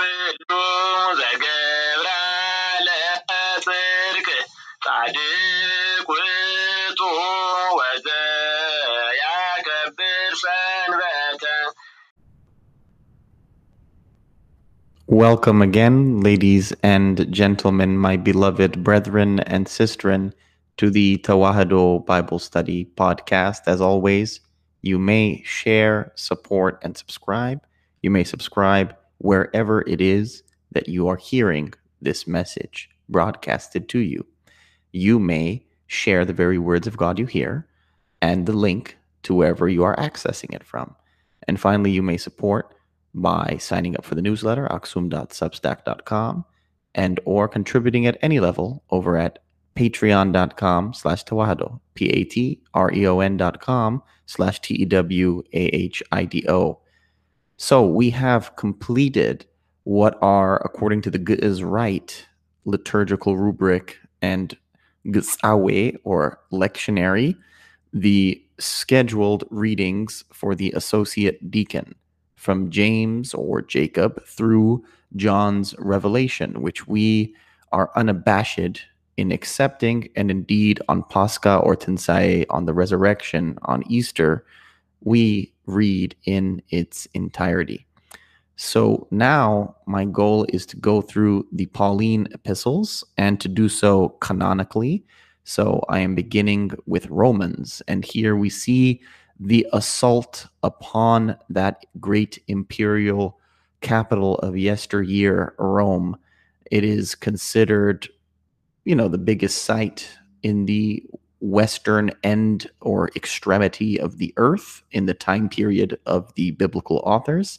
ለጽድቅ ሰንበተ Welcome again, ladies and gentlemen, my beloved brethren and sistren, to the Tewahido Bible Study podcast. As always, you may share, support, and subscribe. You may subscribe wherever it is that you are hearing this message broadcasted to you. You may share the very words of God you hear and the link to wherever you are accessing it from. And finally, you may support by signing up for the newsletter aksum.substack.com and or contributing at any level over at patreon.com slash tewahido p-a-t-r-e-o-n dot com slash t-e-w-a-h-i-d-o so we have completed what are according to the is right liturgical rubric and gitsawe or lectionary the scheduled readings for the associate deacon from James or Jacob through John's revelation, which we are unabashed in accepting, and indeed on Pascha or Tinsai, on the resurrection, on Easter, we read in its entirety. So now my goal is to go through the Pauline epistles and to do so canonically. So I am beginning with Romans, and here we see the assault upon that great imperial capital of yesteryear, Rome. It is considered, you know, the biggest site in the western end or extremity of the earth in the time period of the biblical authors.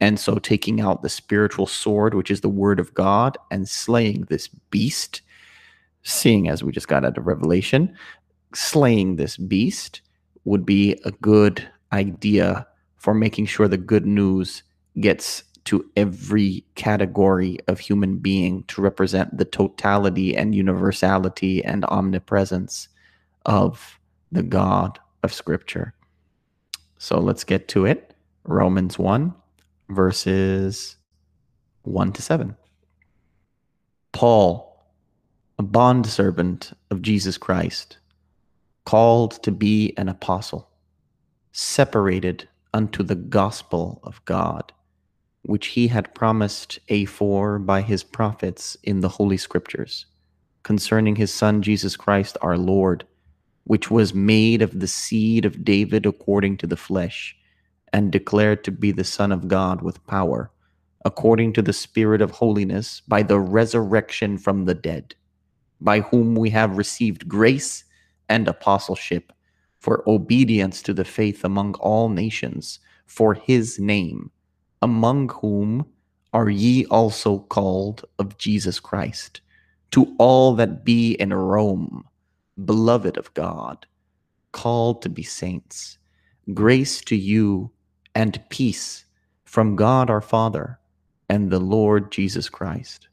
And so taking out the spiritual sword, which is the word of God, and slaying this beast, seeing as we just got out of Revelation, slaying this beast would be a good idea for making sure the good news gets to every category of human being to represent the totality and universality and omnipresence of the God of Scripture. So let's get to it. Romans 1, verses 1 to 7. Paul, a bondservant of Jesus Christ called to be an apostle, separated unto the gospel of God, which he had promised afore by his prophets in the holy scriptures, concerning his Son Jesus Christ our Lord, which was made of the seed of David according to the flesh, and declared to be the Son of God with power, according to the Spirit of holiness, by the resurrection from the dead, by whom we have received grace and apostleship for obedience to the faith among all nations for his name, among whom are ye also called of Jesus Christ, to all that be in Rome, beloved of God, called to be saints, grace to you and peace from God our Father and the Lord Jesus Christ.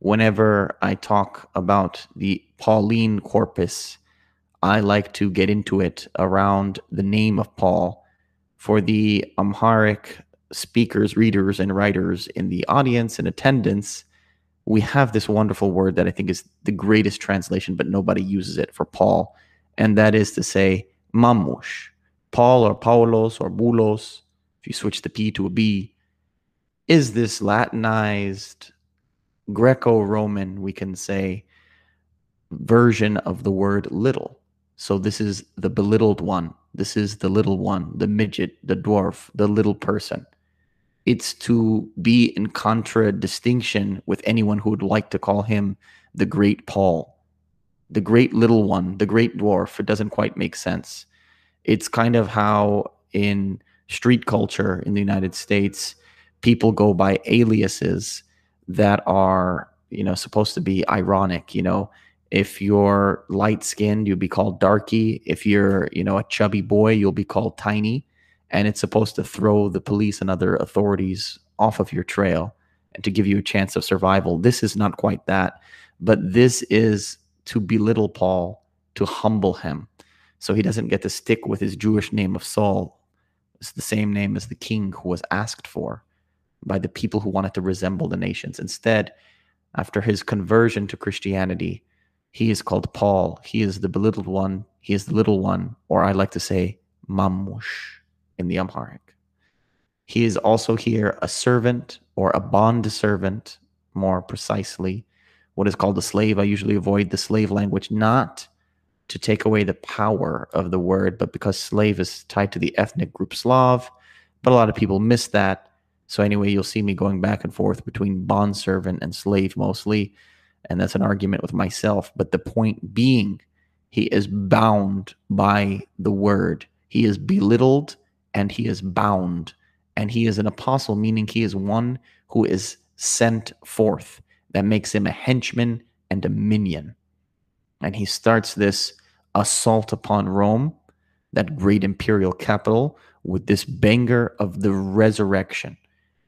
Whenever I talk about the Pauline corpus, I like to get into it around the name of Paul for the Amharic speakers, readers, and writers in the audience and attendance. We have this wonderful word that I think is the greatest translation, but nobody uses it for Paul, and that is to say mamush. Paul or Paulos or Bulos, if you switch the P to a B, is this Latinized Greco Roman, we can say, version of the word little. So this is the belittled one. This is the little one, the midget, the dwarf, the little person. It's to be in contradistinction with anyone who would like to call him the great Paul, the great little one, the great dwarf. It doesn't quite make sense. It's kind of how in street culture in the United States, people go by aliases that are, you know, supposed to be ironic, you know, if you're light skinned, you'll be called darky. If you're, you know, a chubby boy, you'll be called tiny. And it's supposed to throw the police and other authorities off of your trail and to give you a chance of survival. This is not quite that, but this is to belittle Paul, to humble him. So he doesn't get to stick with his Jewish name of Saul. It's the same name as the king who was asked for. by the people who wanted to resemble the nations. Instead, after his conversion to Christianity, he is called Paul. He is the belittled one. He is the little one, or I like to say, Mamush in the Amharic. He is also here a servant or a bond servant, more precisely, what is called a slave. I usually avoid the slave language, not to take away the power of the word, but because slave is tied to the ethnic group Slav. But a lot of people miss that. So, anyway, you'll see me going back and forth between bondservant and slave mostly. And that's an argument with myself. But the point being, he is bound by the word. He is belittled and he is bound. And he is an apostle, meaning he is one who is sent forth. That makes him a henchman and a minion. And he starts this assault upon Rome, that great imperial capital, with this banger of the resurrection.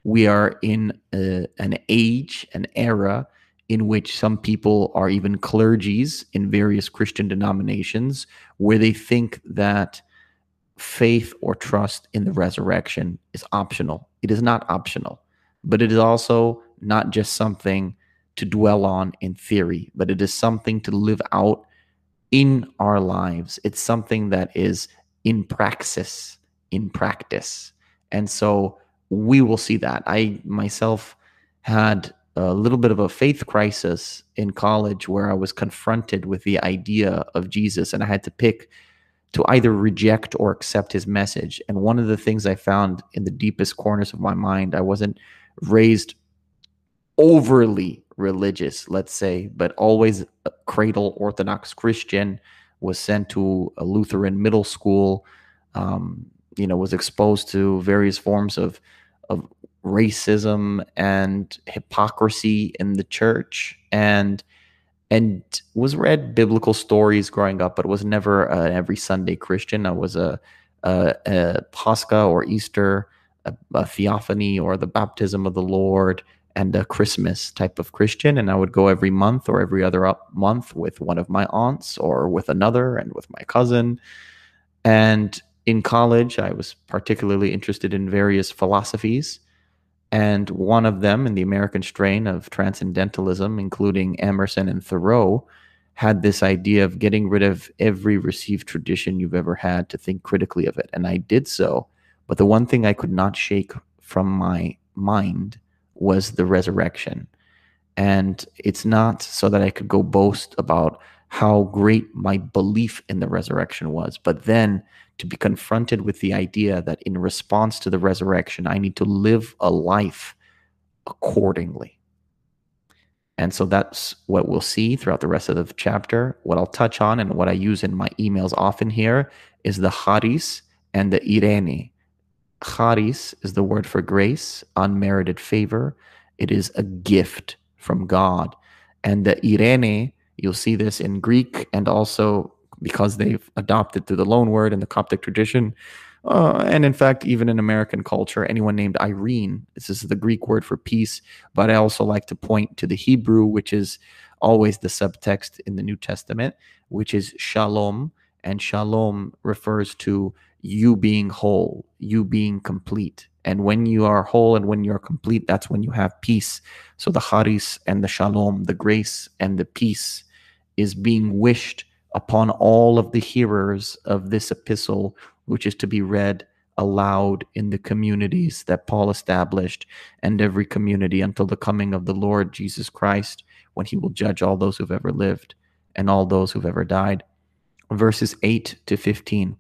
We are in a, an age, an era in which some people are even clergies in various Christian denominations, where they think that faith or trust in the resurrection is optional. It is not optional, but it is also not just something to dwell on in theory, but it is something to live out in our lives. It's something that is in praxis, in practice. And so we will see that. I myself had a little bit of a faith crisis in college where I was confronted with the idea of Jesus and I had to pick to either reject or accept his message. And one of the things I found in the deepest corners of my mind, I wasn't raised overly religious, let's say, but always a cradle Orthodox Christian, was sent to a Lutheran middle school, um, you know, was exposed to various forms of, of racism and hypocrisy in the church and and was read biblical stories growing up, but was never an every Sunday Christian. I was a, a, a Pascha or Easter, a, a theophany or the baptism of the Lord, and a Christmas type of Christian. And I would go every month or every other month with one of my aunts or with another and with my cousin. And in college, I was particularly interested in various philosophies. And one of them, in the American strain of transcendentalism, including Emerson and Thoreau, had this idea of getting rid of every received tradition you've ever had to think critically of it. And I did so. But the one thing I could not shake from my mind was the resurrection. And it's not so that I could go boast about how great my belief in the resurrection was, but then to be confronted with the idea that in response to the resurrection, I need to live a life accordingly. And so that's what we'll see throughout the rest of the chapter. What I'll touch on and what I use in my emails often here is the charis and the irene. Charis is the word for grace, unmerited favor. It is a gift from God. And the eirene, you'll see this in Greek and also because they've adopted to the loan word in the Coptic tradition. Uh, and in fact, even in American culture, anyone named Irene, this is the Greek word for peace. But I also like to point to the Hebrew, which is always the subtext in the New Testament, which is shalom. And shalom refers to you being whole, you being complete. And when you are whole and when you're complete, that's when you have peace. So the charis and the shalom, the grace and the peace, is being wished upon all of the hearers of this epistle, which is to be read aloud in the communities that Paul established and every community until the coming of the Lord Jesus Christ, when he will judge all those who've ever lived and all those who've ever died. Verses 8 to 15.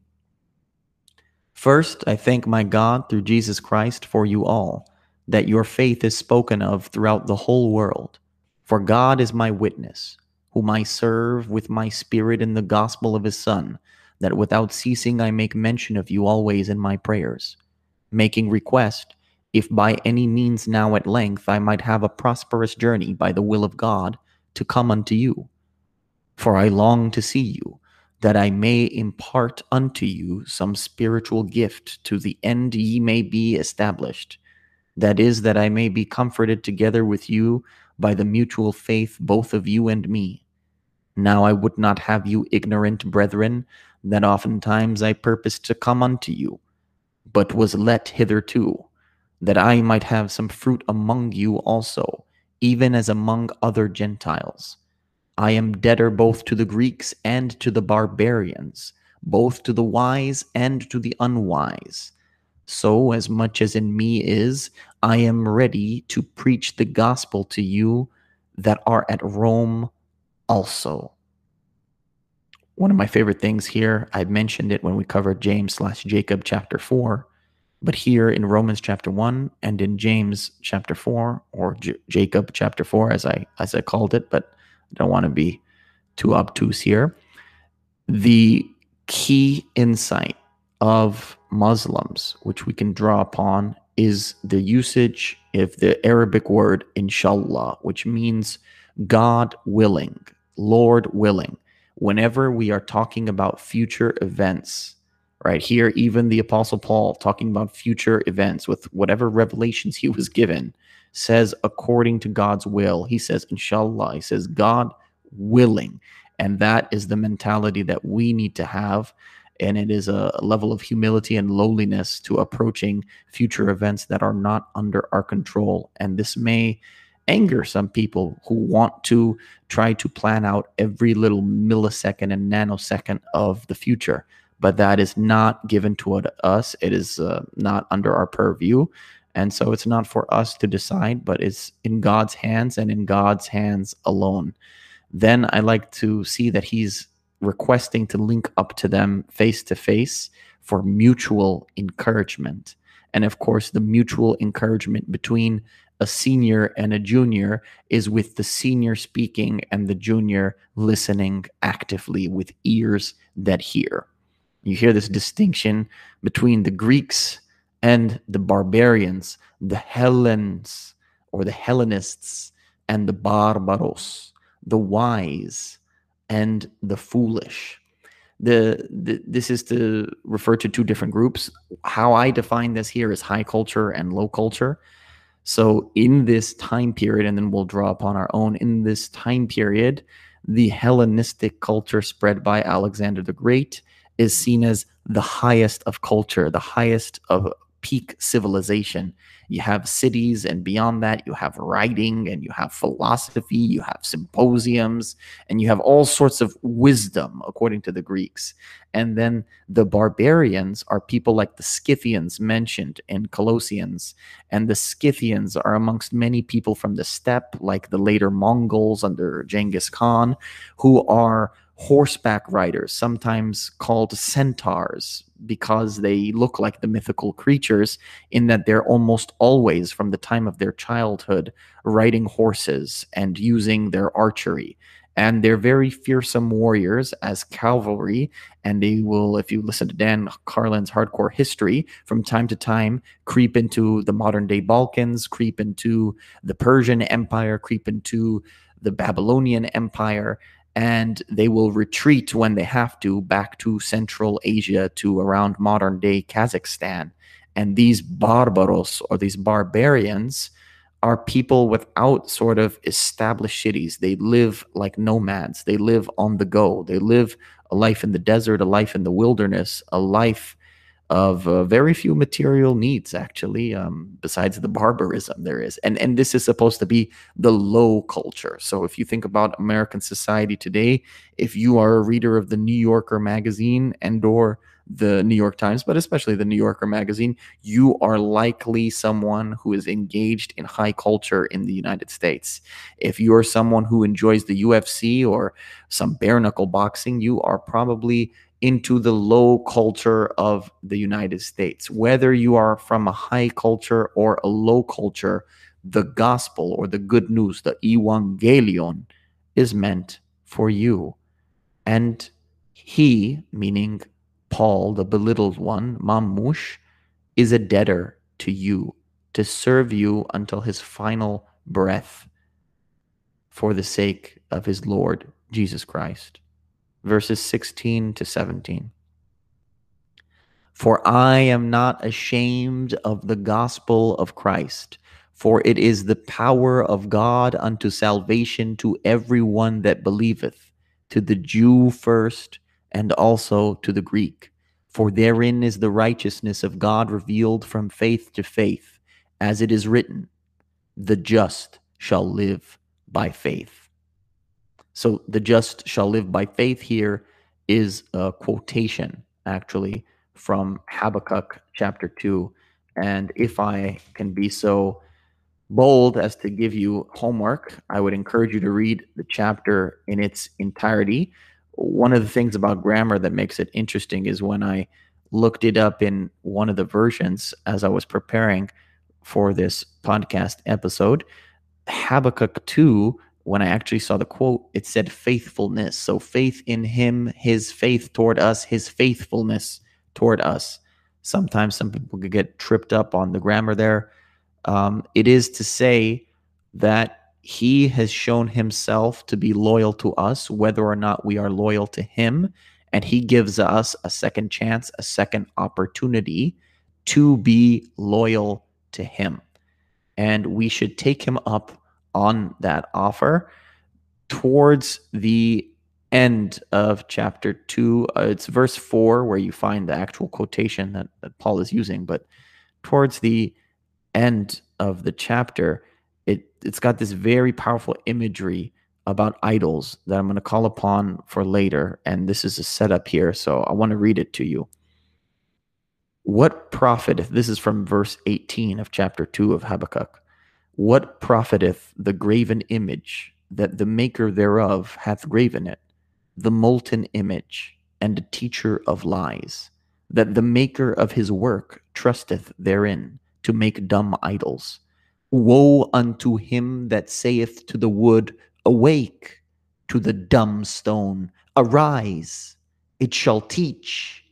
First, I thank my God through Jesus Christ for you all, that your faith is spoken of throughout the whole world. For God is my witness, whom I serve with my spirit in the gospel of his Son, that without ceasing I make mention of you always in my prayers, making request, if by any means now at length I might have a prosperous journey by the will of God, to come unto you. For I long to see you that I may impart unto you some spiritual gift to the end ye may be established. That is, that I may be comforted together with you by the mutual faith both of you and me. Now I would not have you ignorant, brethren, that oftentimes I purposed to come unto you, but was let hitherto, that I might have some fruit among you also, even as among other Gentiles. I am debtor both to the Greeks and to the barbarians, both to the wise and to the unwise. So, as much as in me is, I am ready to preach the gospel to you that are at Rome also. One of my favorite things here, I mentioned it when we covered James slash Jacob chapter 4, but here in Romans chapter 1 and in James chapter 4, or J- Jacob chapter 4, as I, as I called it, but I don't want to be too obtuse here. The key insight of Muslims, which we can draw upon, is the usage of the Arabic word inshallah, which means God willing, Lord willing. Whenever we are talking about future events, right here, even the Apostle Paul talking about future events with whatever revelations he was given says according to God's will. He says, inshallah, he says, God willing. And that is the mentality that we need to have. And it is a level of humility and lowliness to approaching future events that are not under our control. And this may anger some people who want to try to plan out every little millisecond and nanosecond of the future. But that is not given to us. It is uh, not under our purview. And so it's not for us to decide, but it's in God's hands and in God's hands alone. Then I like to see that he's requesting to link up to them face to face for mutual encouragement. And of course, the mutual encouragement between a senior and a junior is with the senior speaking and the junior listening actively with ears that hear. You hear this distinction between the Greeks and the barbarians, the Hellenes or the Hellenists and the Barbaros, the wise and the foolish. The, the, this is to refer to two different groups. How I define this here is high culture and low culture. So in this time period, and then we'll draw upon our own. In this time period, the Hellenistic culture spread by Alexander the Great is seen as the highest of culture, the highest of peak civilization. You have cities, and beyond that, you have writing and you have philosophy, you have symposiums, and you have all sorts of wisdom, according to the Greeks. And then the barbarians are people like the Scythians mentioned in Colossians. And the Scythians are amongst many people from the steppe, like the later Mongols under Genghis Khan, who are horseback riders, sometimes called centaurs, because they look like the mythical creatures in that they're almost always, from the time of their childhood, riding horses and using their archery. And they're very fearsome warriors as cavalry. And they will, if you listen to Dan Carlin's hardcore history, from time to time creep into the modern day Balkans, creep into the Persian Empire, creep into the Babylonian Empire, and they will retreat when they have to back to Central Asia to around modern day Kazakhstan. And these barbaros or these barbarians are people without sort of established cities. They live like nomads, they live on the go, they live a life in the desert, a life in the wilderness, a life of uh, very few material needs actually um, besides the barbarism there is. And and this is supposed to be the low culture. So if you think about american society today if you are a reader of the new yorker magazine and or the new york times but especially the new yorker magazine you are likely someone who is engaged in high culture in the united states. If you're someone who enjoys the ufc or some bare knuckle boxing you are probably into the low culture of the United States. Whether you are from a high culture or a low culture, the gospel or the good news, the evangelion, is meant for you. And he, meaning Paul, the belittled one, Mamush, is a debtor to you to serve you until his final breath for the sake of his Lord Jesus Christ verses 16 to 17. For I am not ashamed of the gospel of Christ, for it is the power of God unto salvation to everyone that believeth, to the Jew first, and also to the Greek. For therein is the righteousness of God revealed from faith to faith as it is written, the just shall live by faith. So the just shall live by faith here is a quotation actually from Habakkuk chapter 2. And if I can be so bold as to give you homework, I would encourage you to read the chapter in its entirety. One of the things about grammar that makes it interesting is when I looked it up in one of the versions as I was preparing for this podcast episode, Habakkuk 2, when I actually saw the quote, it said faithfulness. So faith in him, his faith toward us, his faithfulness toward us. Sometimes some people could get tripped up on the grammar there. Um, it is to say that he has shown himself to be loyal to us, whether or not we are loyal to him. And he gives us a second chance, a second opportunity to be loyal to him. And we should take him up on that offer towards the end of chapter 2 uh, it's verse 4 where you find the actual quotation that, that paul is using but towards the end of the chapter it it's got this very powerful imagery about idols that i'm going to call upon for later and this is a setup here so i want to read it to you. What profiteth this is from verse 18 of chapter 2 of habakkuk what profiteth the graven image that the maker thereof hath graven it, the molten image, and a teacher of lies, that the maker of his work trusteth therein to make dumb idols? Woe unto him that saith to the wood, Awake, to the dumb stone, Arise, it shall teach.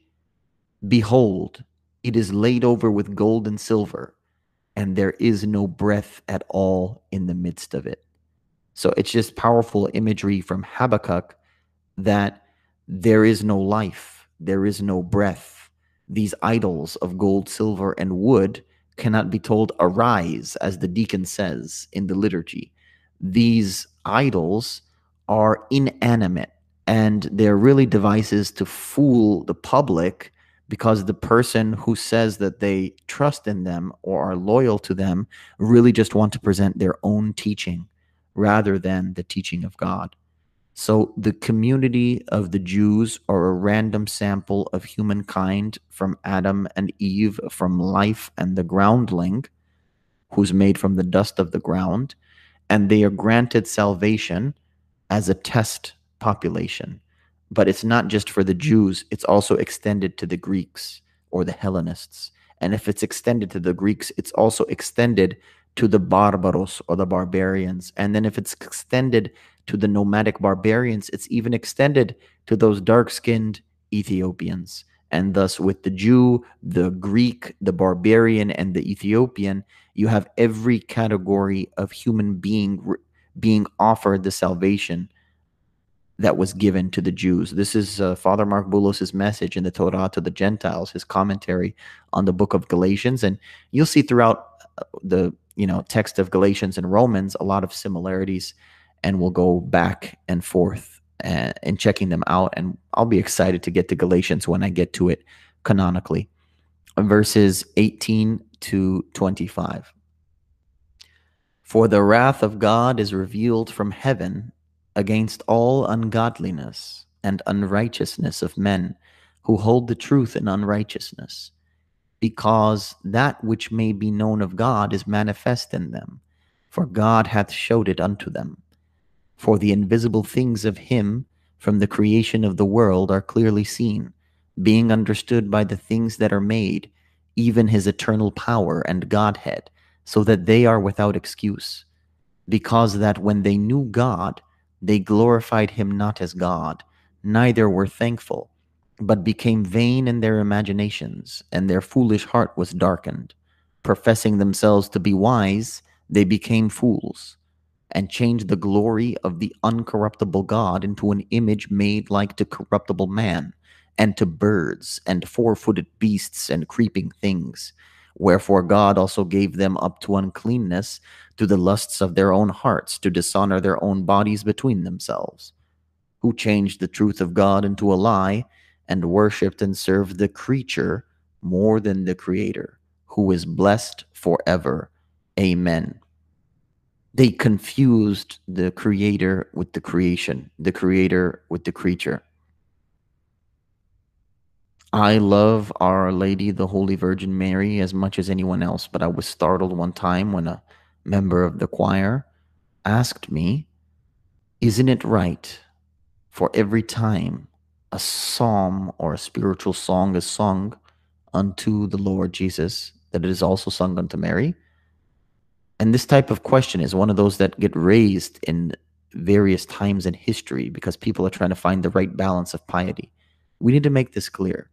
Behold, it is laid over with gold and silver and there is no breath at all in the midst of it. So it's just powerful imagery from Habakkuk that there is no life, there is no breath. These idols of gold, silver, and wood cannot be told, arise, as the deacon says in the liturgy. These idols are inanimate and they're really devices to fool the public because the person who says that they trust in them or are loyal to them really just want to present their own teaching rather than the teaching of God. So the community of the Jews are a random sample of humankind from Adam and Eve, from life and the groundling, who's made from the dust of the ground, and they are granted salvation as a test population but it's not just for the Jews, it's also extended to the Greeks or the Hellenists. And if it's extended to the Greeks, it's also extended to the Barbaros or the barbarians. And then if it's extended to the nomadic barbarians, it's even extended to those dark skinned Ethiopians. And thus, with the Jew, the Greek, the barbarian, and the Ethiopian, you have every category of human being being offered the salvation that was given to the Jews. This is uh, Father Marc Boulos' message in the Torah to the Gentiles, his commentary on the book of Galatians, and you'll see throughout uh, the you know text of Galatians and Romans a lot of similarities, and we'll go back and forth and, uh, and checking them out. And I'll be excited to get to Galatians when I get to it canonically, verses 18 to 25. For the wrath of God is revealed from heaven against all ungodliness and unrighteousness of men who hold the truth in unrighteousness, because that which may be known of God is manifest in them, for God hath showed it unto them. For the invisible things of him from the creation of the world are clearly seen, being understood by the things that are made, even his eternal power and Godhead, so that they are without excuse. Because that when they knew God, they glorified him not as God, neither were thankful, but became vain in their imaginations, and their foolish heart was darkened. Professing themselves to be wise, they became fools, and changed the glory of the uncorruptible God into an image made like to corruptible man, and to birds, and four footed beasts, and creeping things. Wherefore God also gave them up to uncleanness to the lusts of their own hearts, to dishonor their own bodies between themselves, who changed the truth of God into a lie, and worshipped and served the creature more than the Creator, who is blessed forever. Amen. They confused the creator with the creation, the creator with the creature. I love Our Lady, the Holy Virgin Mary, as much as anyone else, but I was startled one time when a member of the choir asked me, Isn't it right for every time a psalm or a spiritual song is sung unto the Lord Jesus, that it is also sung unto Mary? And this type of question is one of those that get raised in various times in history because people are trying to find the right balance of piety. We need to make this clear.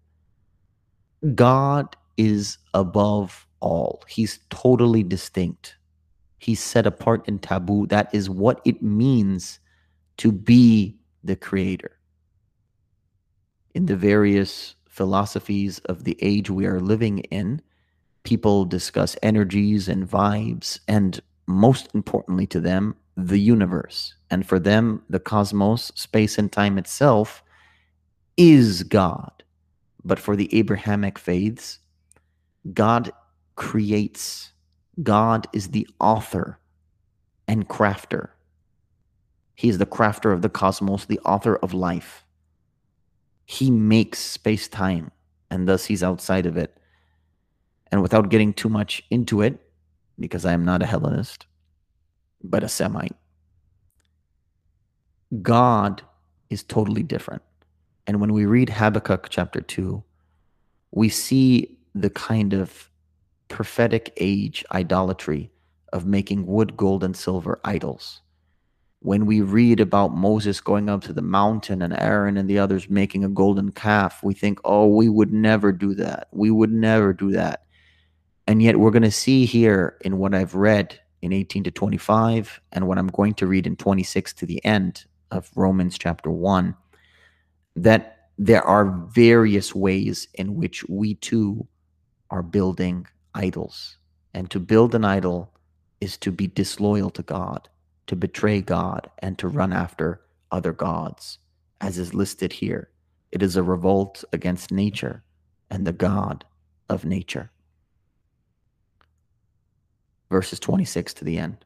God is above all. He's totally distinct. He's set apart in taboo. That is what it means to be the creator. In the various philosophies of the age we are living in, people discuss energies and vibes, and most importantly to them, the universe. And for them, the cosmos, space and time itself, is God. But for the Abrahamic faiths, God creates, God is the author and crafter. He is the crafter of the cosmos, the author of life. He makes space time, and thus he's outside of it. And without getting too much into it, because I am not a Hellenist, but a Semite, God is totally different. And when we read Habakkuk chapter 2, we see the kind of prophetic age idolatry of making wood, gold, and silver idols. When we read about Moses going up to the mountain and Aaron and the others making a golden calf, we think, oh, we would never do that. We would never do that. And yet, we're going to see here in what I've read in 18 to 25 and what I'm going to read in 26 to the end of Romans chapter 1 that there are various ways in which we too are building idols. And to build an idol is to be disloyal to God, to betray God, and to run after other gods, as is listed here. It is a revolt against nature and the God of nature. Verses 26 to the end.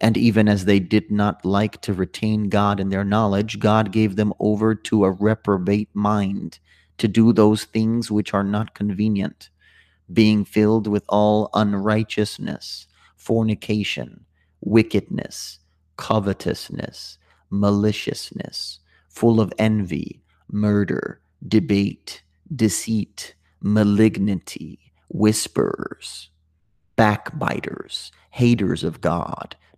and even as they did not like to retain God in their knowledge, God gave them over to a reprobate mind to do those things which are not convenient, being filled with all unrighteousness, fornication, wickedness, covetousness, maliciousness, full of envy, murder, debate, deceit, malignity, whisperers, backbiters, haters of God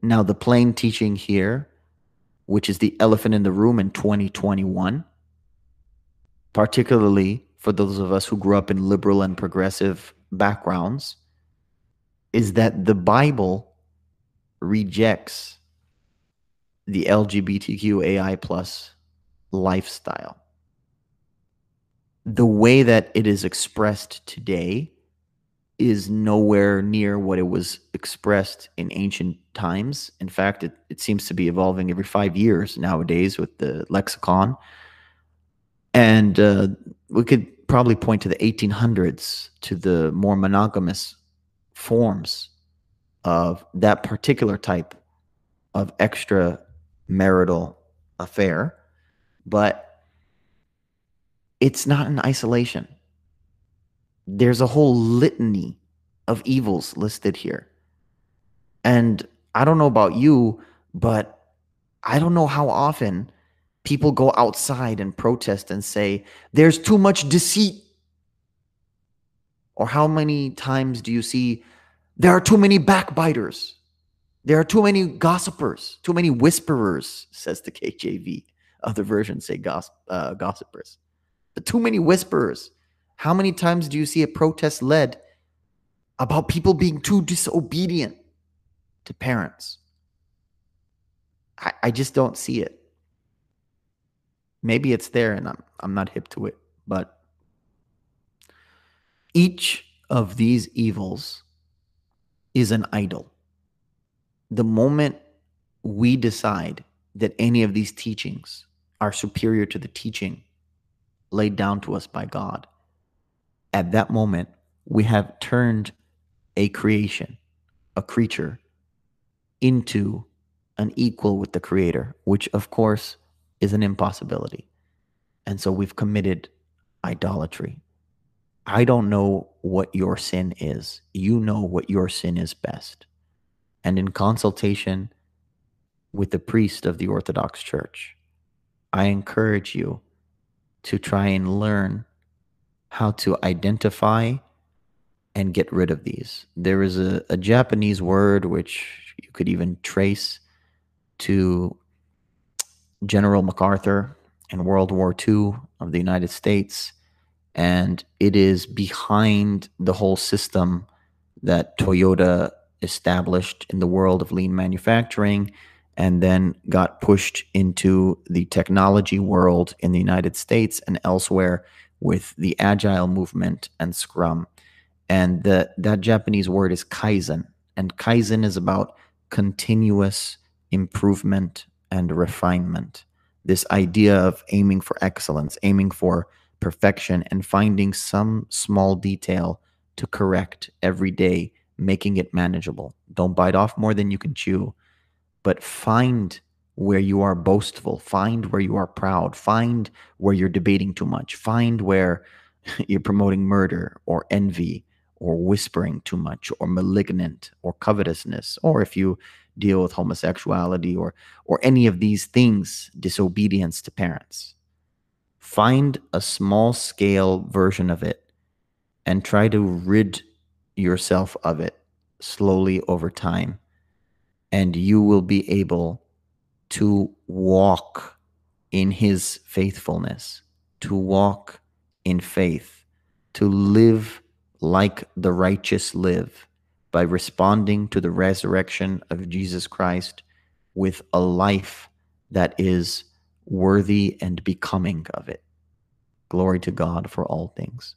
Now, the plain teaching here, which is the elephant in the room in 2021, particularly for those of us who grew up in liberal and progressive backgrounds, is that the Bible rejects the LGBTQAI plus lifestyle. The way that it is expressed today is nowhere near what it was expressed in ancient times. In fact, it, it seems to be evolving every five years nowadays with the lexicon. And uh, we could probably point to the 1800s to the more monogamous forms of that particular type of extramarital affair. But it's not in isolation there's a whole litany of evils listed here. And I don't know about you, but I don't know how often people go outside and protest and say, there's too much deceit. Or how many times do you see, there are too many backbiters? There are too many gossipers, too many whisperers, says the KJV. Other versions say goss- uh, gossipers. But too many whisperers. How many times do you see a protest led about people being too disobedient to parents? I, I just don't see it. Maybe it's there and I'm, I'm not hip to it, but each of these evils is an idol. The moment we decide that any of these teachings are superior to the teaching laid down to us by God, at that moment, we have turned a creation, a creature, into an equal with the Creator, which of course is an impossibility. And so we've committed idolatry. I don't know what your sin is. You know what your sin is best. And in consultation with the priest of the Orthodox Church, I encourage you to try and learn how to identify and get rid of these. There is a, a Japanese word which you could even trace to General MacArthur in World War II of the United States. And it is behind the whole system that Toyota established in the world of lean manufacturing and then got pushed into the technology world in the United States and elsewhere with the agile movement and scrum. And the, that japanese word is kaizen. And kaizen is about continuous improvement and refinement. This idea of aiming for excellence aiming for perfection and finding some small detail to correct every day making it manageable. Don't bite off more than you can chew but find where you are boastful, find where you are proud, find where you're debating too much, find where you're promoting murder or envy or whispering too much or malignant or covetousness or if you deal with homosexuality or or any of these things disobedience to parents. Find a small scale version of it and try to rid yourself of it slowly over time and you will be able to walk in his faithfulness, to walk in faith, to live like the righteous live by responding to the resurrection of Jesus Christ with a life that is worthy and becoming of it. Glory to God for all things.